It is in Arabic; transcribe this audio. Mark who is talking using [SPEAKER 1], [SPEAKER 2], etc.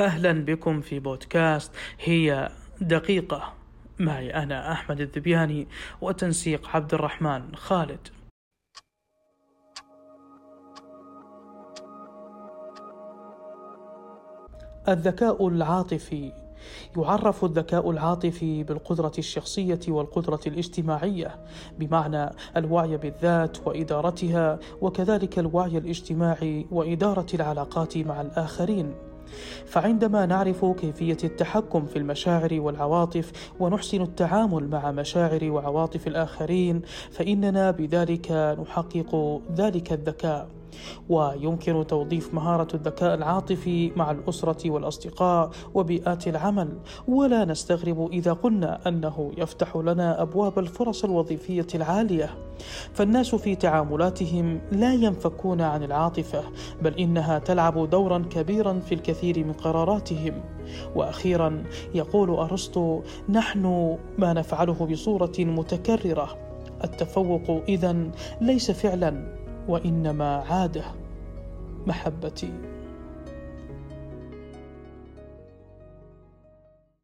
[SPEAKER 1] أهلا بكم في بودكاست. هي دقيقة. معي أنا أحمد الذبياني وتنسيق عبد الرحمن خالد. الذكاء العاطفي. يعرف الذكاء العاطفي بالقدرة الشخصية والقدرة الاجتماعية بمعنى الوعي بالذات وإدارتها وكذلك الوعي الاجتماعي وإدارة العلاقات مع الآخرين. فعندما نعرف كيفية التحكم في المشاعر والعواطف ونحسن التعامل مع مشاعر وعواطف الآخرين فإننا بذلك نحقق ذلك الذكاء. ويمكن توظيف مهارة الذكاء العاطفي مع الأسرة والأصدقاء وبيئات العمل. ولا نستغرب إذا قلنا أنه يفتح لنا أبواب الفرص الوظيفية العالية. فالناس في تعاملاتهم لا ينفكون عن العاطفة بل إنها تلعب دورا كبيرا في الكثير من قراراتهم. وأخيرا يقول أرسطو نحن ما نفعله بصورة متكررة. التفوق إذا ليس فعلا. وإنما عاده محبتي.